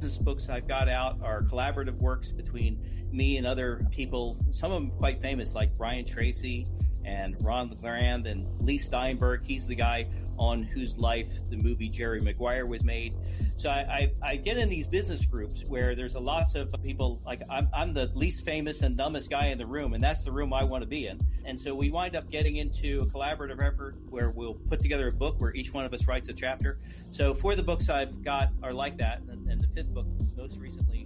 business books I've got out are collaborative works between me and other people, some of them quite famous, like Brian Tracy and Ron LeGrand and Leigh Steinberg. He's the guy on whose life the movie Jerry Maguire was made. So I, I, I, get in these business groups where there's a lots of people like I'm, I'm the least famous and dumbest guy in the room, and that's the room I want to be in. And so we wind up getting into a collaborative effort where we'll put together a book where each one of us writes a chapter. So for the books I've got are like that, and, and the fifth book, most recently,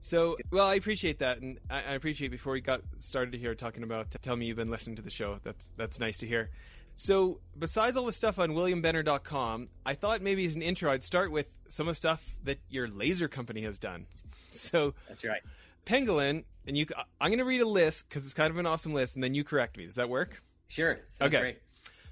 So, well, I appreciate that, and I, appreciate before we got started here talking about. Tell me you've been listening to the show. That's that's nice to hear. So, besides all the stuff on williambenner.com, I thought maybe as an intro, I'd start with some of the stuff that your laser company has done. So, that's right. Pangolin, and you, I'm going to read a list because it's kind of an awesome list, and then you correct me. Does that work? Sure. okay. Great.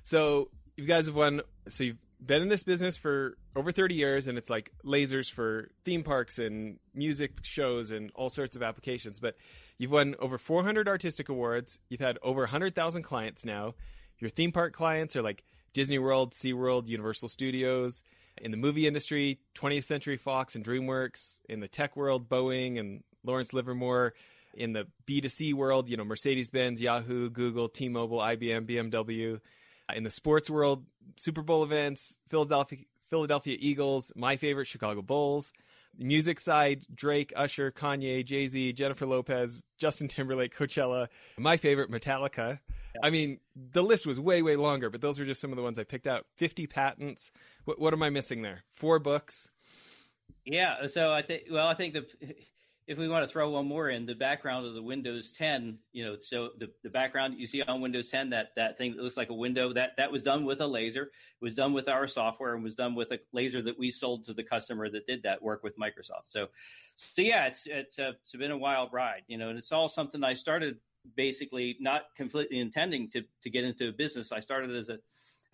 So, you guys have won. So, you've been in this business for over 30 years, and it's like lasers for theme parks and music shows and all sorts of applications. But you've won over 400 artistic awards. You've had over 100,000 clients now your theme park clients are like Disney World, SeaWorld, Universal Studios. In the movie industry, 20th Century Fox and DreamWorks. In the tech world, Boeing and Lawrence Livermore. In the B2C world, you know, Mercedes Benz, Yahoo, Google, T Mobile, IBM, BMW. In the sports world, Super Bowl events, Philadelphia, Philadelphia Eagles, my favorite, Chicago Bulls. The music side, Drake, Usher, Kanye, Jay Z, Jennifer Lopez, Justin Timberlake, Coachella. My favorite, Metallica. I mean, the list was way, way longer, but those were just some of the ones I picked out. 50 patents. What, what am I missing there? Four books. Yeah. So I think, well, I think the, if we want to throw one more in the background of the Windows 10, you know, so the, the background you see on Windows 10, that, that thing that looks like a window that, that was done with a laser, it was done with our software and was done with a laser that we sold to the customer that did that work with Microsoft. So, so yeah, it's, it's, uh, it's been a wild ride, you know, and it's all something I started basically not completely intending to to get into a business. I started as a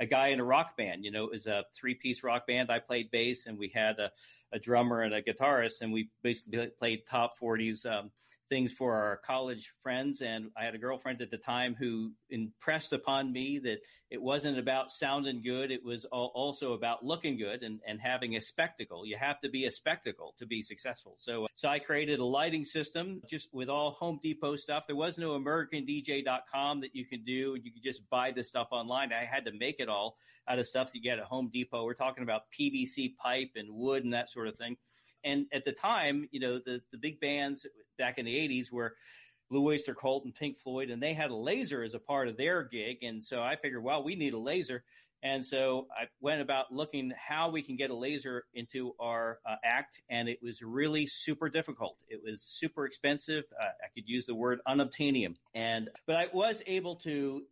a guy in a rock band. You know, it was a three piece rock band. I played bass, and we had a, a drummer and a guitarist, and we basically played top forties. Um, things for our college friends. And I had a girlfriend at the time who impressed upon me that it wasn't about sounding good. It was also about looking good and, and having a spectacle. You have to be a spectacle to be successful. So, so I created a lighting system just with all Home Depot stuff. There was no AmericanDJ.com that you could do. and You could just buy this stuff online. I had to make it all out of stuff you get at Home Depot. We're talking about PVC pipe and wood and that sort of thing and at the time, you know, the the big bands back in the '80s where Blue Oyster Cult and Pink Floyd, and they had a laser as a part of their gig. And so I figured, well, we need a laser. And so I went about looking how we can get a laser into our uh, act, and it was really super difficult. It was super expensive. Uh, I could use the word unobtainium, and but I was able to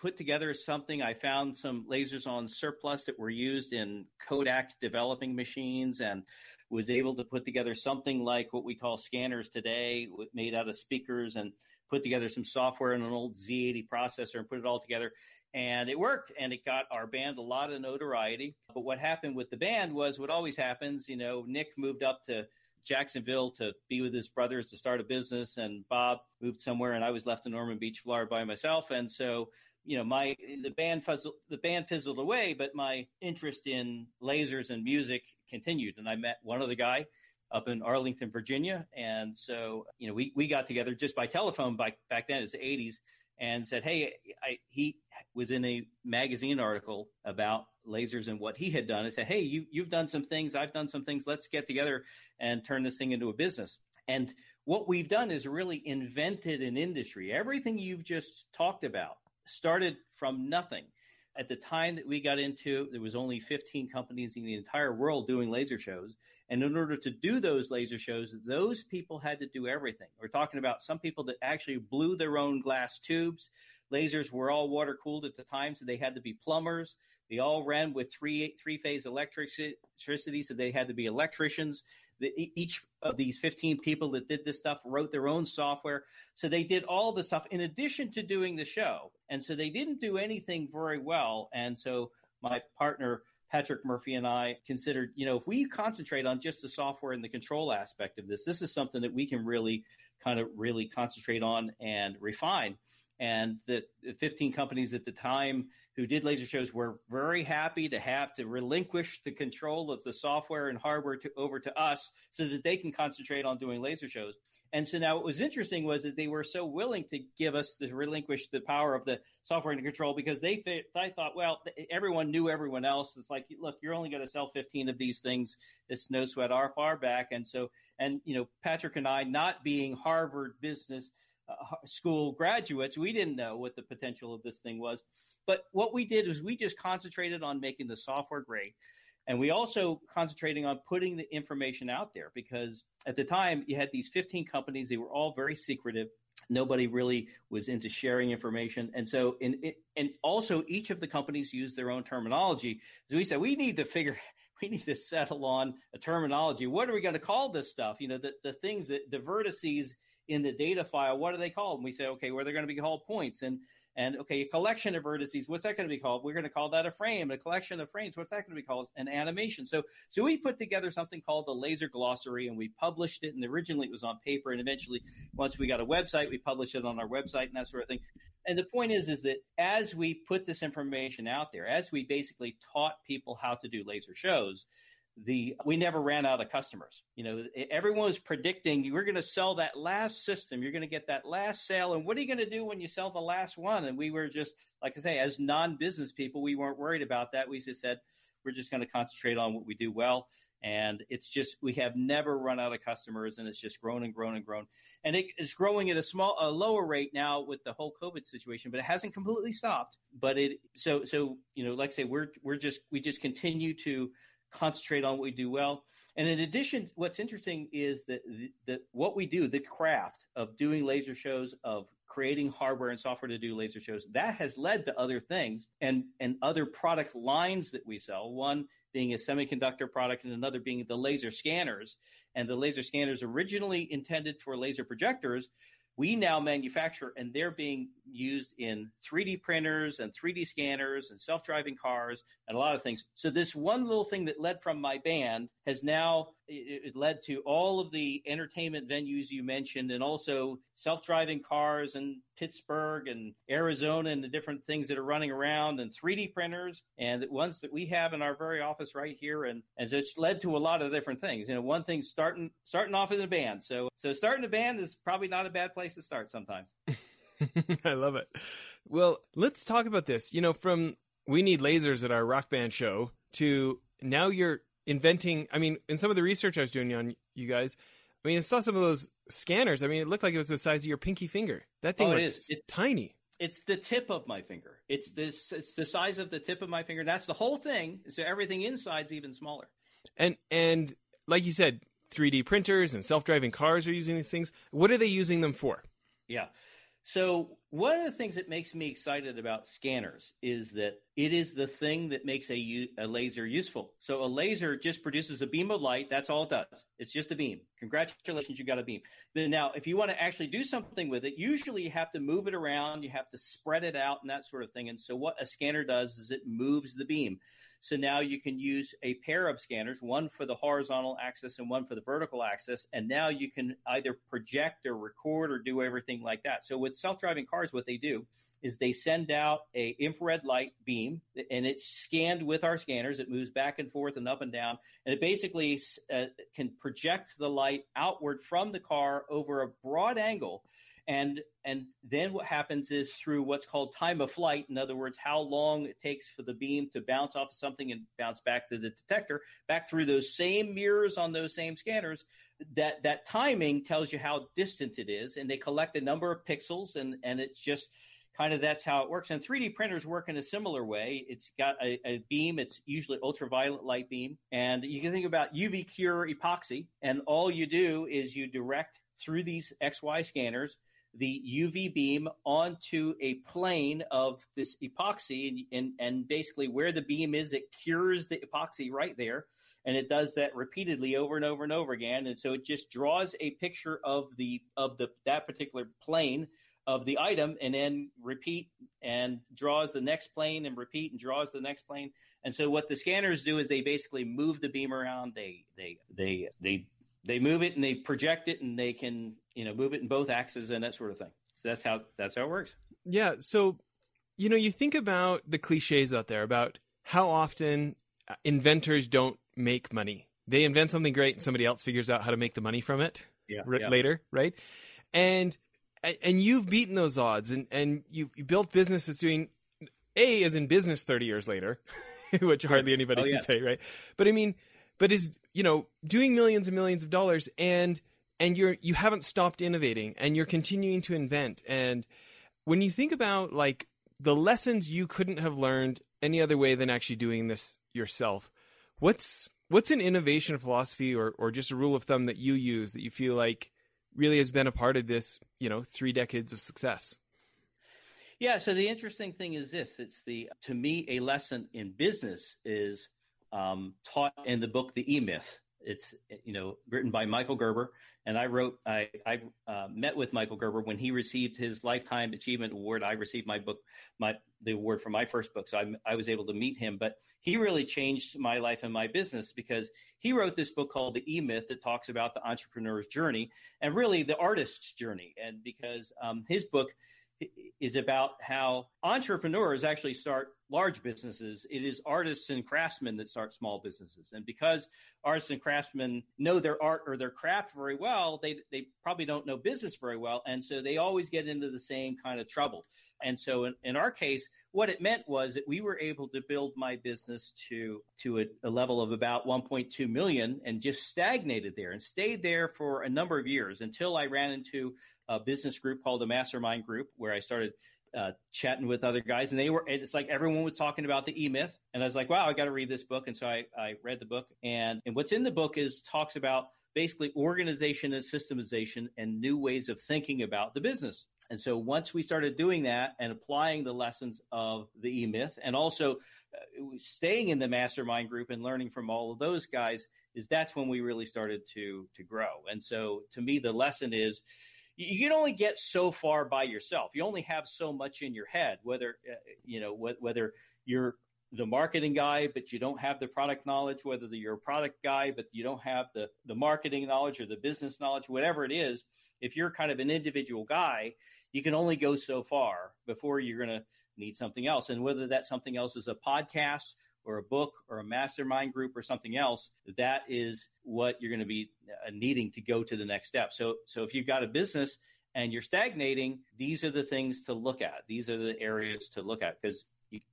put together something. I found some lasers on surplus that were used in Kodak developing machines and was able to put together something like what we call scanners today, made out of speakers, and put together some software in an old Z80 processor and put it all together. And it worked, and it got our band a lot of notoriety. But what happened with the band was what always happens. You know, Nick moved up to Jacksonville to be with his brothers to start a business, and Bob moved somewhere, and I was left in Ormond Beach, Florida, by myself. And so you know my the band fizzled, the band fizzled away, but my interest in lasers and music continued. And I met one other guy up in Arlington, Virginia, and so you know we we got together just by telephone back back then. It's the '80s, and said, "Hey, I, he was in a magazine article about lasers and what he had done." I said, "Hey, you you've done some things, I've done some things. Let's get together and turn this thing into a business." And what we've done is really invented an industry. Everything you've just talked about started from nothing. At the time that we got into, there was only 15 companies in the entire world doing laser shows. And in order to do those laser shows, those people had to do everything. We're talking about some people that actually blew their own glass tubes. Lasers were all water cooled at the time, so they had to be plumbers. They all ran with three three phase electricity, so they had to be electricians. The, each of these 15 people that did this stuff wrote their own software. So they did all the stuff in addition to doing the show. And so they didn't do anything very well. And so my partner Patrick Murphy and I considered, you know, if we concentrate on just the software and the control aspect of this, this is something that we can really kind of really concentrate on and refine. And the 15 companies at the time who did laser shows were very happy to have to relinquish the control of the software and hardware to, over to us so that they can concentrate on doing laser shows. And so now what was interesting was that they were so willing to give us the relinquish the power of the software and control because they th- I thought, well, everyone knew everyone else. It's like, look, you're only going to sell 15 of these things. It's no sweat our far back. And so, and you know, Patrick and I, not being Harvard business uh, school graduates, we didn't know what the potential of this thing was. But what we did was we just concentrated on making the software great. And we also concentrating on putting the information out there because at the time you had these 15 companies, they were all very secretive. Nobody really was into sharing information. And so, in, and also each of the companies used their own terminology. So we said, we need to figure, we need to settle on a terminology. What are we going to call this stuff? You know, the, the things that the vertices in the data file, what are they called? And we say, okay, well, they're going to be called points. And and okay, a collection of vertices, what's that going to be called? We're going to call that a frame. A collection of frames, what's that going to be called? An animation. So, so we put together something called the Laser Glossary, and we published it. And originally it was on paper, and eventually, once we got a website, we published it on our website and that sort of thing. And the point is, is that as we put this information out there, as we basically taught people how to do laser shows, the we never ran out of customers. You know, everyone was predicting you were going to sell that last system, you're going to get that last sale, and what are you going to do when you sell the last one? And we were just like I say, as non-business people, we weren't worried about that. We just said we're just going to concentrate on what we do well. And it's just we have never run out of customers, and it's just grown and grown and grown, and it is growing at a small, a lower rate now with the whole COVID situation, but it hasn't completely stopped. But it so so you know, like I say, we're we're just we just continue to concentrate on what we do well. And in addition, what's interesting is that, that what we do, the craft of doing laser shows, of creating hardware and software to do laser shows, that has led to other things and, and other product lines that we sell. One being a semiconductor product and another being the laser scanners. And the laser scanners originally intended for laser projectors we now manufacture and they're being used in 3D printers and 3D scanners and self-driving cars and a lot of things. So this one little thing that led from my band has now it, led to all of the entertainment venues you mentioned and also self-driving cars and Pittsburgh and Arizona and the different things that are running around and 3D printers and the ones that we have in our very office right here and as it's led to a lot of different things. You know, one thing starting starting off in a band. So so starting a band is probably not a bad place to start sometimes. I love it. Well, let's talk about this. You know, from we need lasers at our rock band show to now you're inventing. I mean, in some of the research I was doing on you guys, I mean, I saw some of those scanners. I mean, it looked like it was the size of your pinky finger. That thing oh, it is. It's tiny. It's the tip of my finger. It's this. It's the size of the tip of my finger. That's the whole thing. So everything inside's even smaller. And and like you said, 3D printers and self-driving cars are using these things. What are they using them for? Yeah. So one of the things that makes me excited about scanners is that it is the thing that makes a, a laser useful. So a laser just produces a beam of light. That's all it does. It's just a beam. Congratulations, you got a beam. But now, if you want to actually do something with it, usually you have to move it around. You have to spread it out and that sort of thing. And so what a scanner does is it moves the beam. So now you can use a pair of scanners, one for the horizontal axis and one for the vertical axis. And now you can either project or record or do everything like that. So with self-driving cars, what they do is they send out a infrared light beam and it's scanned with our scanners. It moves back and forth and up and down. And it basically uh, can project the light outward from the car over a broad angle and and then what happens is through what's called time of flight in other words how long it takes for the beam to bounce off of something and bounce back to the detector back through those same mirrors on those same scanners that that timing tells you how distant it is and they collect a number of pixels and and it's just kind of that's how it works. And 3d printers work in a similar way. It's got a, a beam. It's usually ultraviolet light beam. And you can think about uv cure epoxy and all you do is you direct through these xy scanners the UV beam onto a plane of this epoxy, and, and, and basically where the beam is, it cures the epoxy right there, and it does that repeatedly over and over and over again, and so it just draws a picture of the of the that particular plane of the item, and then repeat and draws the next plane, and repeat and draws the next plane, and so what the scanners do is they basically move the beam around, they they they they they move it and they project it and they can you know move it in both axes and that sort of thing. So that's how that's how it works. Yeah. So you know you think about the cliches out there about how often inventors don't make money. They invent something great and somebody else figures out how to make the money from it yeah, r- yeah. later right? And and you've beaten those odds and and you, you built business that's doing a is in business 30 years later which hardly anybody Oh, can say right? But i mean but is you know doing millions and millions of dollars and and you're you haven't stopped innovating and you're continuing to invent. And when you think about like the lessons you couldn't have learned any other way than actually doing this yourself what's what's an innovation philosophy or or just a rule of thumb that you use that you feel like really has been a part of this you know three decades of success? Yeah so the interesting thing is this. It's the to me a lesson in business is um, taught in the book the e-myth. It's you know written by michael gerber. And i wrote i i uh, met with michael gerber when he received his lifetime achievement award. I received my book my the award for my first book so I, I was able to meet him. But he really changed my life and my business because he wrote this book called the e-myth that talks about the entrepreneur's journey and really the artist's journey. And because um, his book is about how entrepreneurs actually start large businesses. It is artists and craftsmen that start small businesses. And because artists and craftsmen know their art or their craft very well, they, they probably don't know business very well. And so they always get into the same kind of trouble. And so in, in our case, what it meant was that we were able to build my business to, to a, a level of about 1.2 million and just stagnated there and stayed there for a number of years until I ran into a business group called the Mastermind Group, where I started uh, chatting with other guys, and they were. It's like everyone was talking about the E Myth, and I was like, "Wow, I got to read this book." And so I, I read the book, and and what's in the book is talks about basically organization and systemization and new ways of thinking about the business. And so once we started doing that and applying the lessons of the E Myth, and also uh, staying in the mastermind group and learning from all of those guys, is that's when we really started to to grow. And so to me, the lesson is you can only get so far by yourself. You only have so much in your head. Whether uh, you know whether you're the marketing guy, but you don't have the product knowledge. Whether you're a product guy, but you don't have the the marketing knowledge or the business knowledge, whatever it is. If you're kind of an individual guy, you can only go so far before you're going to need something else. And whether that something else is a podcast or a book or a mastermind group or something else, that is what you're going to be uh, needing to go to the next step. So, so if you've got a business and you're stagnating, these are the things to look at. These are the areas to look at because,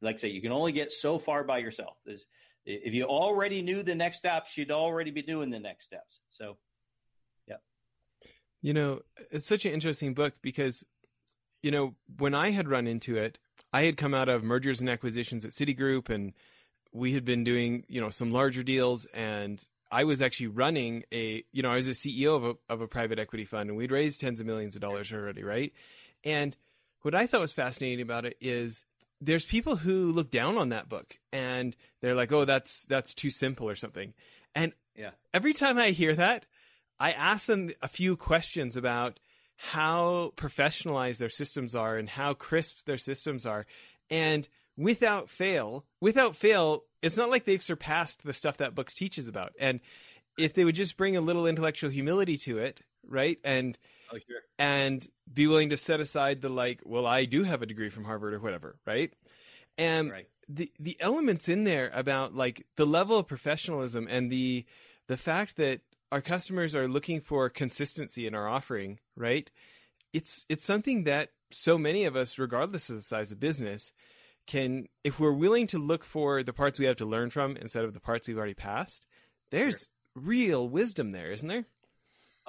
like I say, you can only get so far by yourself. There's, if you already knew the next steps, you'd already be doing the next steps. So, yeah. You know, it's such an interesting book because, you know, when I had run into it, I had come out of mergers and acquisitions at Citigroup and we had been doing, you know, some larger deals and I was actually running a, you know, I was a CEO of a, of a private equity fund and we'd raised tens of millions of dollars already, right? And what I thought was fascinating about it is there's people who look down on that book and they're like, "Oh, that's that's too simple or something." And yeah. every time I hear that, I ask them a few questions about how professionalized their systems are and how crisp their systems are. And without fail, without fail, it's not like they've surpassed the stuff that books teaches about. And if they would just bring a little intellectual humility to it, right? And oh, sure. and be willing to set aside the like, well, I do have a degree from Harvard or whatever, right? And right. the the elements in there about like the level of professionalism and the the fact that our customers are looking for consistency in our offering, right? It's it's something that so many of us, regardless of the size of business, can if we're willing to look for the parts we have to learn from instead of the parts we've already passed, there's sure. real wisdom there, isn't there?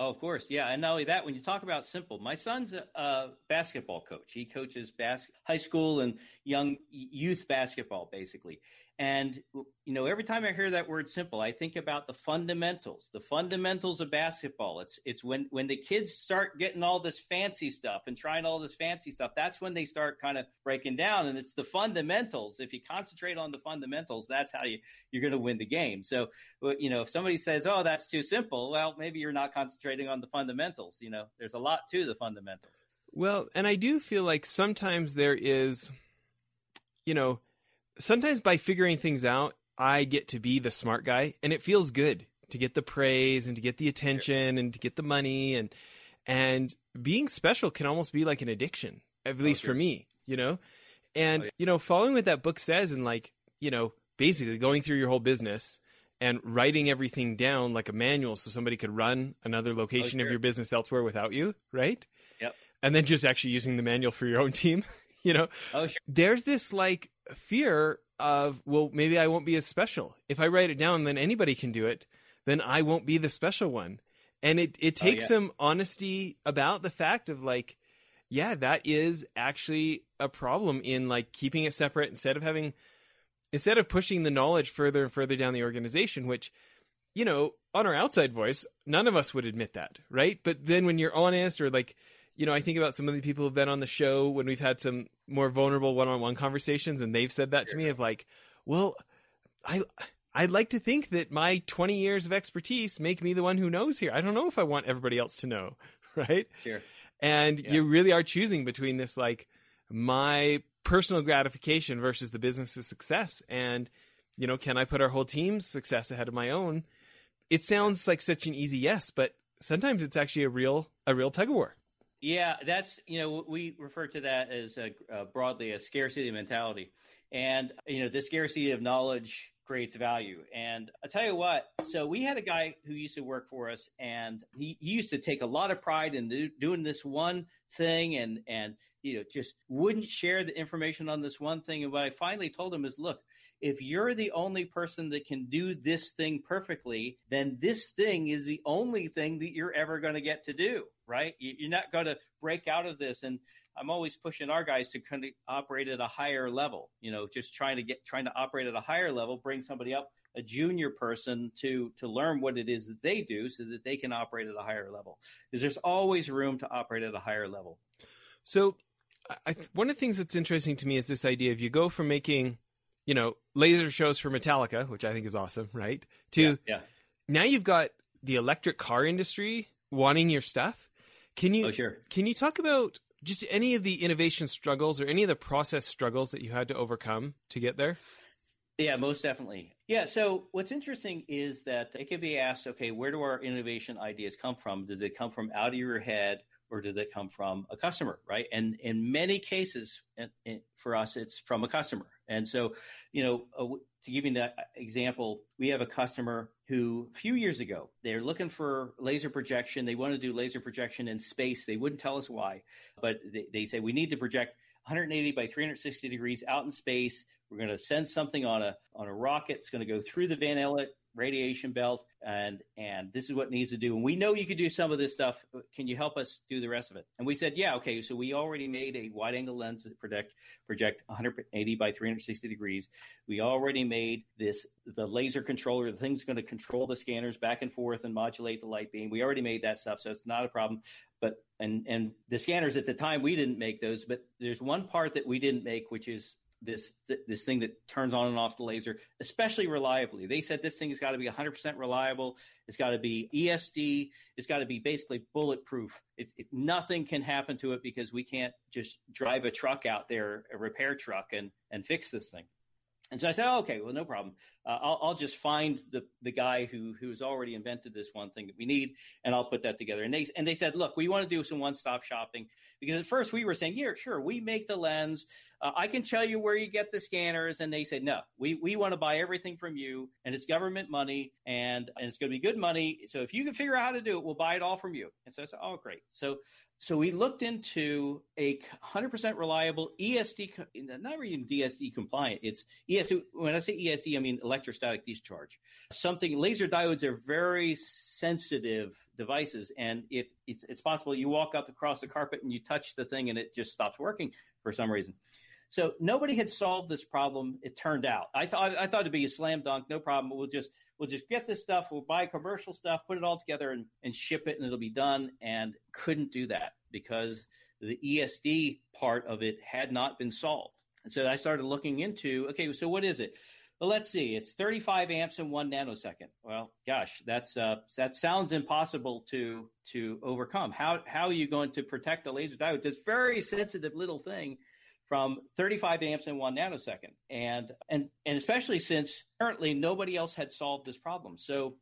Oh, of course, yeah. And not only that, when you talk about simple, my son's a, a basketball coach. He coaches bas- high school and young youth basketball, basically. And you know, every time I hear that word simple, I think about the fundamentals, the fundamentals of basketball. It's it's when when the kids start getting all this fancy stuff and trying all this fancy stuff, that's when they start kind of breaking down. And it's the fundamentals. If you concentrate on the fundamentals, that's how you you're going to win the game. So, you know, if somebody says, "Oh, that's too simple," well, maybe you're not concentrating on the fundamentals. You know, there's a lot to the fundamentals. Well, and I do feel like sometimes there is, you know sometimes by figuring things out, I get to be the smart guy, and it feels good to get the praise and to get the attention and to get the money and and being special can almost be like an addiction, at oh, least for me, you know. And oh, yeah. you know, following what that book says and like you know, basically going through your whole business and writing everything down like a manual so somebody could run another location oh, sure. of your business elsewhere without you, right? Yep. And then just actually using the manual for your own team, you know. Oh, sure. There's this like fear of well maybe i won't be as special if i write it down then anybody can do it then i won't be the special one and it, it oh, takes oh, yeah. some honesty about the fact of like yeah that is actually a problem in like keeping it separate instead of having instead of pushing the knowledge further and further down the organization which you know on our outside voice none of us would admit that right but then when you're honest or like you know, I think about some of the people who've been on the show when we've had some more vulnerable one-on-one conversations, and they've said that to me of like, well, I I'd like to think that my 20 years of expertise make me the one who knows here. I don't know if I want everybody else to know, right? Sure. And yeah. you really are choosing between this like my personal gratification versus the business's success and you know, can I put our whole team's success ahead of my own? It sounds like such an easy yes, but sometimes it's actually a real a real tug of war. Yeah, that's you know we refer to that as a, uh, broadly a scarcity mentality, and you know the scarcity of knowledge creates value. And I tell you what, so we had a guy who used to work for us, and he, he used to take a lot of pride in do, doing this one thing, and and you know just wouldn't share the information on this one thing. And what I finally told him is, look, if you're the only person that can do this thing perfectly, then this thing is the only thing that you're ever going to get to do, right? You're not going to break out of this. And I'm always pushing our guys to kind of operate at a higher level, you know, just trying to get, trying to operate at a higher level, bring somebody up, a junior person to, to learn what it is that they do so that they can operate at a higher level. Because there's always room to operate at a higher level. So I, one of the things that's interesting to me is this idea of you go from making you know, laser shows for Metallica, which I think is awesome, right? To yeah, yeah. now you've got the electric car industry wanting your stuff. Can you oh, sure. can you talk about just any of the innovation struggles or any of the process struggles that you had to overcome to get there? Yeah, most definitely. Yeah, so what's interesting is that it can be asked, okay, where do our innovation ideas come from? Does it come from out of your head or did it come from a customer, right? And in many cases, for us, it's from a customer. And so, you know, uh, to give you that example, we have a customer who a few years ago they're looking for laser projection. They want to do laser projection in space. They wouldn't tell us why, but they, they say we need to project 180 by 360 degrees out in space. We're going to send something on a on a rocket. It's going to go through the Van radiation belt and and this is what needs to do. And we know you could do some of this stuff. Can you help us do the rest of it? And we said yeah okay. So we already made a wide angle lens that project project 180 by 360 degrees. We already made this the laser controller the thing's going to control the scanners back and forth and modulate the light beam. We already made that stuff so it's not a problem. But and and the scanners at the time we didn't make those but there's one part that we didn't make which is this th- this thing that turns on and off the laser, especially reliably. They said this thing has got to be 100% reliable. It's got to be ESD. It's got to be basically bulletproof. It, it, nothing can happen to it because we can't just drive a truck out there, a repair truck, and and fix this thing. And so I said, oh, okay, well, no problem. Uh, I'll, I'll, just find the, the guy who who's already invented this one thing that we need, and I'll put that together. And they and they said, look, we want to do some one stop shopping because at first we were saying, yeah, sure, we make the lens. Uh, I can tell you where you get the scanners, and they said, no, we we want to buy everything from you, and it's government money, and, and it's going to be good money. So if you can figure out how to do it, we'll buy it all from you. And so I said, oh, great. So so we looked into a 100% reliable ESD, not even DSD compliant. It's ESD. When I say ESD, I mean electrostatic discharge. Something laser diodes are very sensitive devices, and if it's, it's possible, you walk up across the carpet and you touch the thing and it just stops working for some reason. So nobody had solved this problem. It turned out. I thought I thought it'd be a slam dunk, no problem. We'll just we'll just get this stuff. We'll buy commercial stuff, put it all together, and, and ship it, and it'll be done. And couldn't do that because the ESD part of it had not been solved. And so I started looking into okay, so what is it? Well, let's see. It's 35 amps in one nanosecond. Well, gosh, that's uh, that sounds impossible to to overcome. How how are you going to protect the laser diode? This very sensitive little thing from 35 amps in one nanosecond, and and and especially since apparently nobody else had solved this problem. So,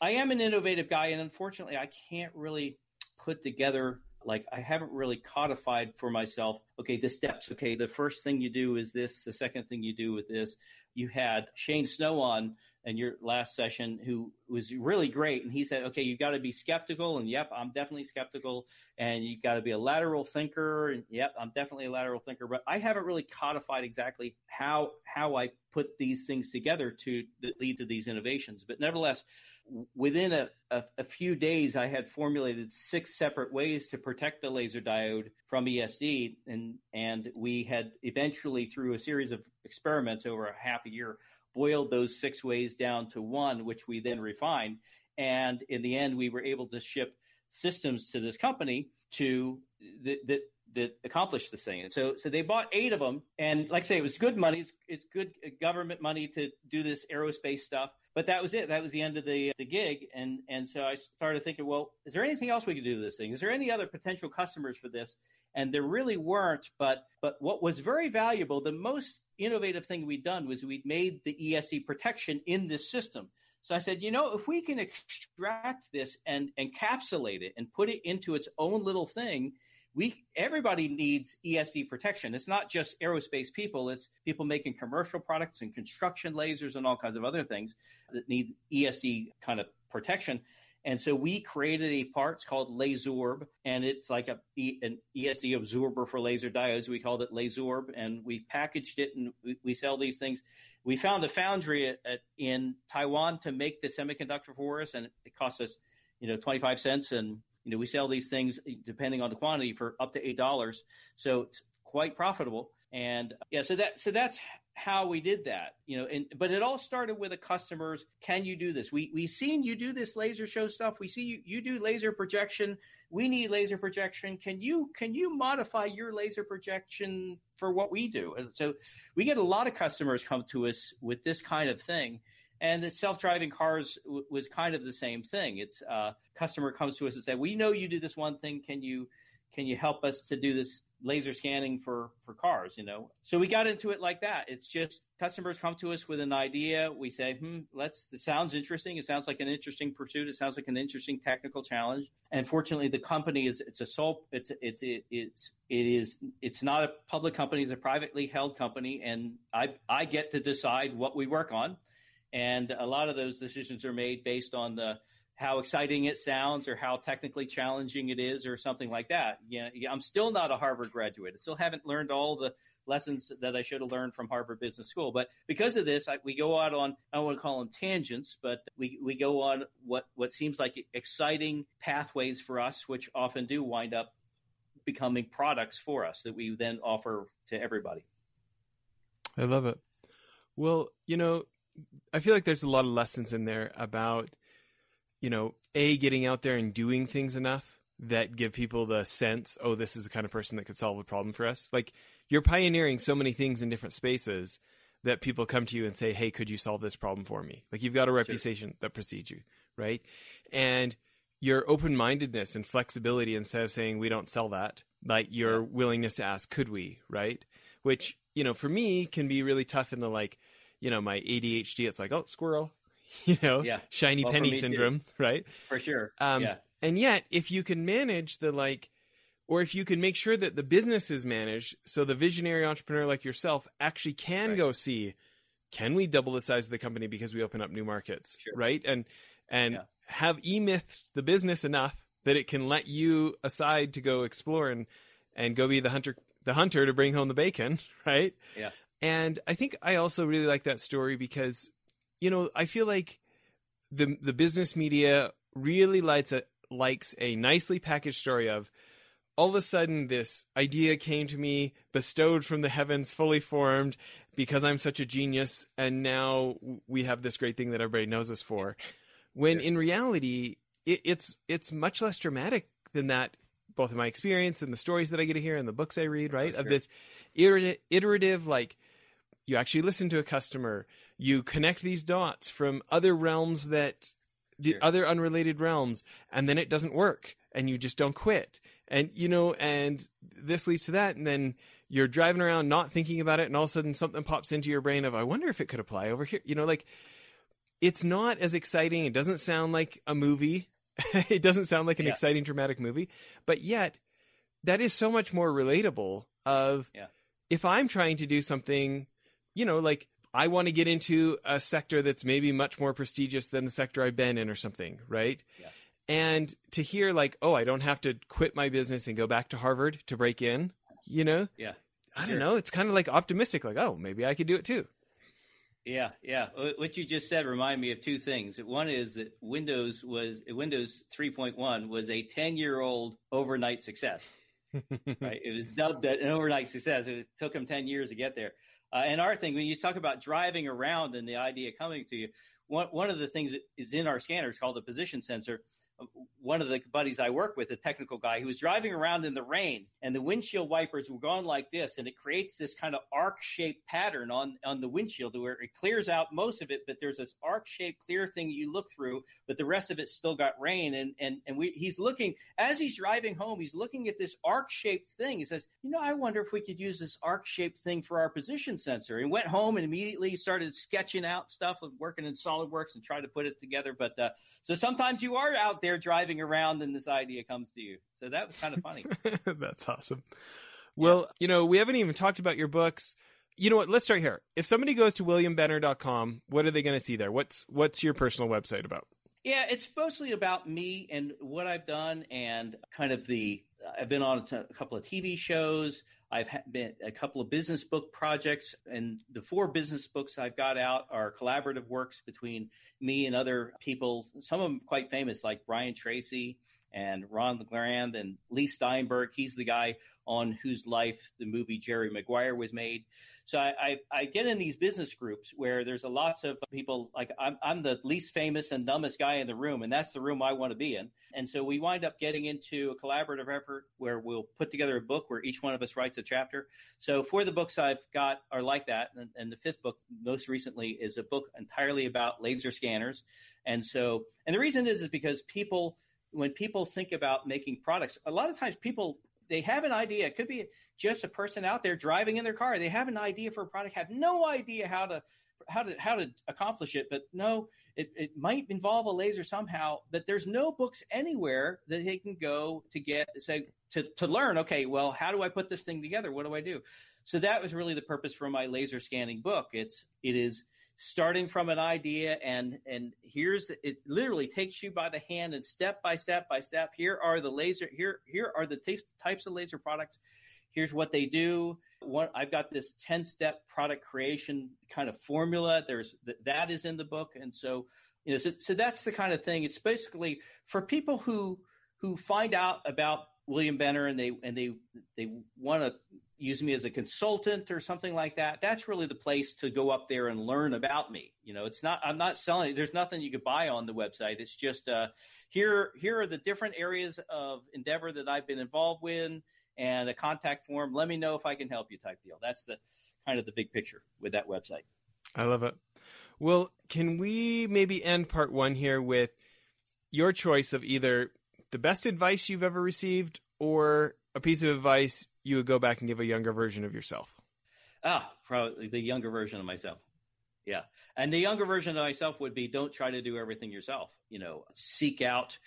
I am an innovative guy, and unfortunately, I can't really put together like I haven't really codified for myself. Okay, the steps. Okay, the first thing you do is this. The second thing you do with this. You had Shane Snow on in your last session, who was really great, and he said, "Okay, you've got to be skeptical." And yep, I'm definitely skeptical. And you've got to be a lateral thinker. And yep, I'm definitely a lateral thinker. But I haven't really codified exactly how how I put these things together to lead to these innovations. But nevertheless, within a, a, a, few days, I had formulated six separate ways to protect the laser diode from ESD, and and we had eventually, through a series of experiments over a half a year, boiled those six ways down to one, which we then refined. And in the end, we were able to ship systems to this company to that that that accomplished this thing. So, so they bought eight of them, and like I say, it was good money. It's, it's good government money to do this aerospace stuff but that was it. That was the end of the the gig, and and so I started thinking, well, is there anything else we could do with this thing? Is there any other potential customers for this? And there really weren't. But but what was very valuable, the most innovative thing we'd done was we'd made the ESD protection in this system. So I said, you know, if we can extract this and encapsulate it and put it into its own little thing, we everybody needs ESD protection. It's not just aerospace people; it's people making commercial products and construction lasers and all kinds of other things that need ESD kind of protection. And so we created a part. It's called Lasorb, and it's like a an ESD absorber for laser diodes. We called it Lasorb, and we packaged it, and we, we sell these things. We found a foundry at, at, in Taiwan to make the semiconductor for us, and it cost us, you know, twenty five cents, and you know, we sell these things eh, depending on the quantity for up to eight dollars, so it's quite profitable. And yeah, so that so that's how we did that. You know, and but it all started with the customers. Can you do this? We we seen you do this laser show stuff. We see you you do laser projection. We need laser projection. Can you can you modify your laser projection for what we do? And so we get a lot of customers come to us with this kind of thing and the self-driving cars w- was kind of the same thing. It's uh, customer comes to us and say, "We know you do this one thing. Can you can you help us to do this laser scanning for for cars?" You know. So we got into it like that. It's just customers come to us with an idea. We say, "Hmm, let's. This sounds interesting. It sounds like an interesting pursuit. It sounds like an interesting technical challenge." And fortunately, the company is it's a sole. It's it's it, it's it is it's not a public company. It's a privately held company, and I I get to decide what we work on and a lot of those decisions are made based on the how exciting it sounds or how technically challenging it is or something like that. You know, I'm still not a Harvard graduate. I still haven't learned all the lessons that I should have learned from Harvard Business School. But because of this, I, we go out on, I don't want to call them tangents, but we, we go on what, what seems like exciting pathways for us, which often do wind up becoming products for us that we then offer to everybody. I love it. Well, you know, I feel like there's a lot of lessons in there about, you know, a getting out there and doing things enough that give people the sense, oh, this is the kind of person that could solve a problem for us. Like you're pioneering so many things in different spaces that people come to you and say, hey, could you solve this problem for me? Like you've got a reputation sure. that precedes you, right? And your open mindedness and flexibility instead of saying we don't sell that, like your yeah. willingness to ask, could we, right? Which, you know, for me can be really tough in the like, you know my ADHD. It's like oh squirrel, you know, yeah. shiny well, penny syndrome, too. right? For sure. Um, yeah. And yet, if you can manage the like, or if you can make sure that the business is managed, so the visionary entrepreneur like yourself actually can right. go see, can we double the size of the company because we open up new markets, sure. right? And and yeah. have e-myth the business enough that it can let you aside to go explore and and go be the hunter the hunter to bring home the bacon, right? Yeah. And I think I also really like that story because, you know, I feel like the the business media really likes a, likes a nicely packaged story of, all of a sudden this idea came to me, bestowed from the heavens, fully formed, because I'm such a genius, and now we have this great thing that everybody knows us for. When in reality, it, it's it's much less dramatic than that. Both in my experience and the stories that I get to hear and the books I read, right? Oh, Of this iterative, iterative, like you actually listen to a customer, you connect these dots from other realms that the Sure. other unrelated realms, and then it doesn't work, and you just don't quit. And you know, and this leads to that, and then you're driving around not thinking about it, and all of a sudden something pops into your brain of, I wonder if it could apply over here. You know, like it's not as exciting. It doesn't sound like a movie. it doesn't sound like an Yeah. exciting dramatic movie, but yet that is so much more relatable of Yeah. if I'm trying to do something, you know, like I want to get into a sector that's maybe much more prestigious than the sector I've been in or something, right? Yeah. And to hear like, oh, I don't have to quit my business and go back to Harvard to break in, you know? Yeah. I Sure. don't know. It's kind of like optimistic, like, oh, maybe I could do it too. Yeah, yeah. What you just said reminded me of two things. One is that Windows was Windows 3.1 was a 10-year-old overnight success. right? It was dubbed an overnight success. It took them 10 years to get there. Uh, and our thing, when you talk about driving around and the idea coming to you, one, one of the things that is in our scanner is called a position sensor. One of the buddies I work with, a technical guy, who was driving around in the rain and the windshield wipers were going like this, and it creates this kind of arc shaped pattern on, on the windshield where it clears out most of it, but there's this arc shaped clear thing you look through, but the rest of it still got rain. And, and, and we, he's looking, as he's driving home, he's looking at this arc shaped thing. He says, You know, I wonder if we could use this arc shaped thing for our position sensor. And went home and immediately started sketching out stuff and working in SolidWorks and tried to put it together. But uh, so sometimes you are out there driving around and this idea comes to you. So that was kind of funny. That's awesome. Well, you know, we haven't even talked about your books. You know what? Let's start here. If somebody goes to williambenner.com, what are they going to see there? What's what's your personal website about? Yeah, it's mostly about me and what I've done, and kind of the. I've been on a t- a couple of TV shows. I've been a couple of business book projects, and the four business books I've got out are collaborative works between me and other people. Some of them quite famous, like Brian Tracy and Ron LeGrand and Leigh Steinberg. He's the guy on whose life the movie Jerry Maguire was made. So I, I, I get in these business groups where there's a lots of people like I'm, I'm the least famous and dumbest guy in the room, and that's the room I want to be in. And so we wind up getting into a collaborative effort where we'll put together a book where each one of us writes a chapter. So for the books I've got are like that, and, and the fifth book most recently is a book entirely about laser scanners. And so, and the reason is is because people when people think about making products, a lot of times people they have an idea. It could be just a person out there driving in their car. They have an idea for a product, have no idea how to how to how to accomplish it, but no, it, it might involve a laser somehow. But there's no books anywhere that they can go to get say to to learn. Okay, well, how do I put this thing together? What do I do? So that was really the purpose for my laser scanning book. It's it is starting from an idea and and here's it literally takes you by the hand and step by step by step. Here are the laser here here are the t- types of laser products. Here's what they do. One i've got this 10 step product creation kind of formula. There's th- that is in the book. And so you know so, so that's the kind of thing. It's basically for people who who find out about william benner and they and they they want to use me as a consultant or something like that that's really the place to go up there and learn about me. You know it's not i'm not selling there's nothing you could buy on the website. It's just uh here here are the different areas of endeavor that i've been involved with and a contact form. Let me know if i can help you type deal. That's the kind of the big picture with that website. I love it. Well, can we maybe end part one here with your choice of either the best advice you've ever received or a piece of advice you would go back and give a younger version of yourself? ah probably the younger version of myself. Yeah. And the younger version of myself would be don't try to do everything yourself. You know seek out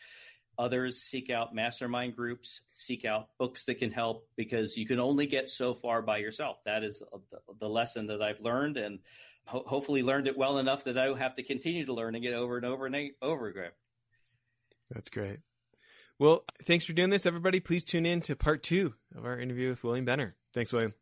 others seek out mastermind groups seek out books that can help because you can only get so far by yourself. That is the, lesson that i've learned and ho- hopefully learned it well enough that i don't have to continue to learning it over and over and over again. That's great. Well, thanks for doing this, everybody. Please tune in to part two of our interview with William Benner. Thanks, William.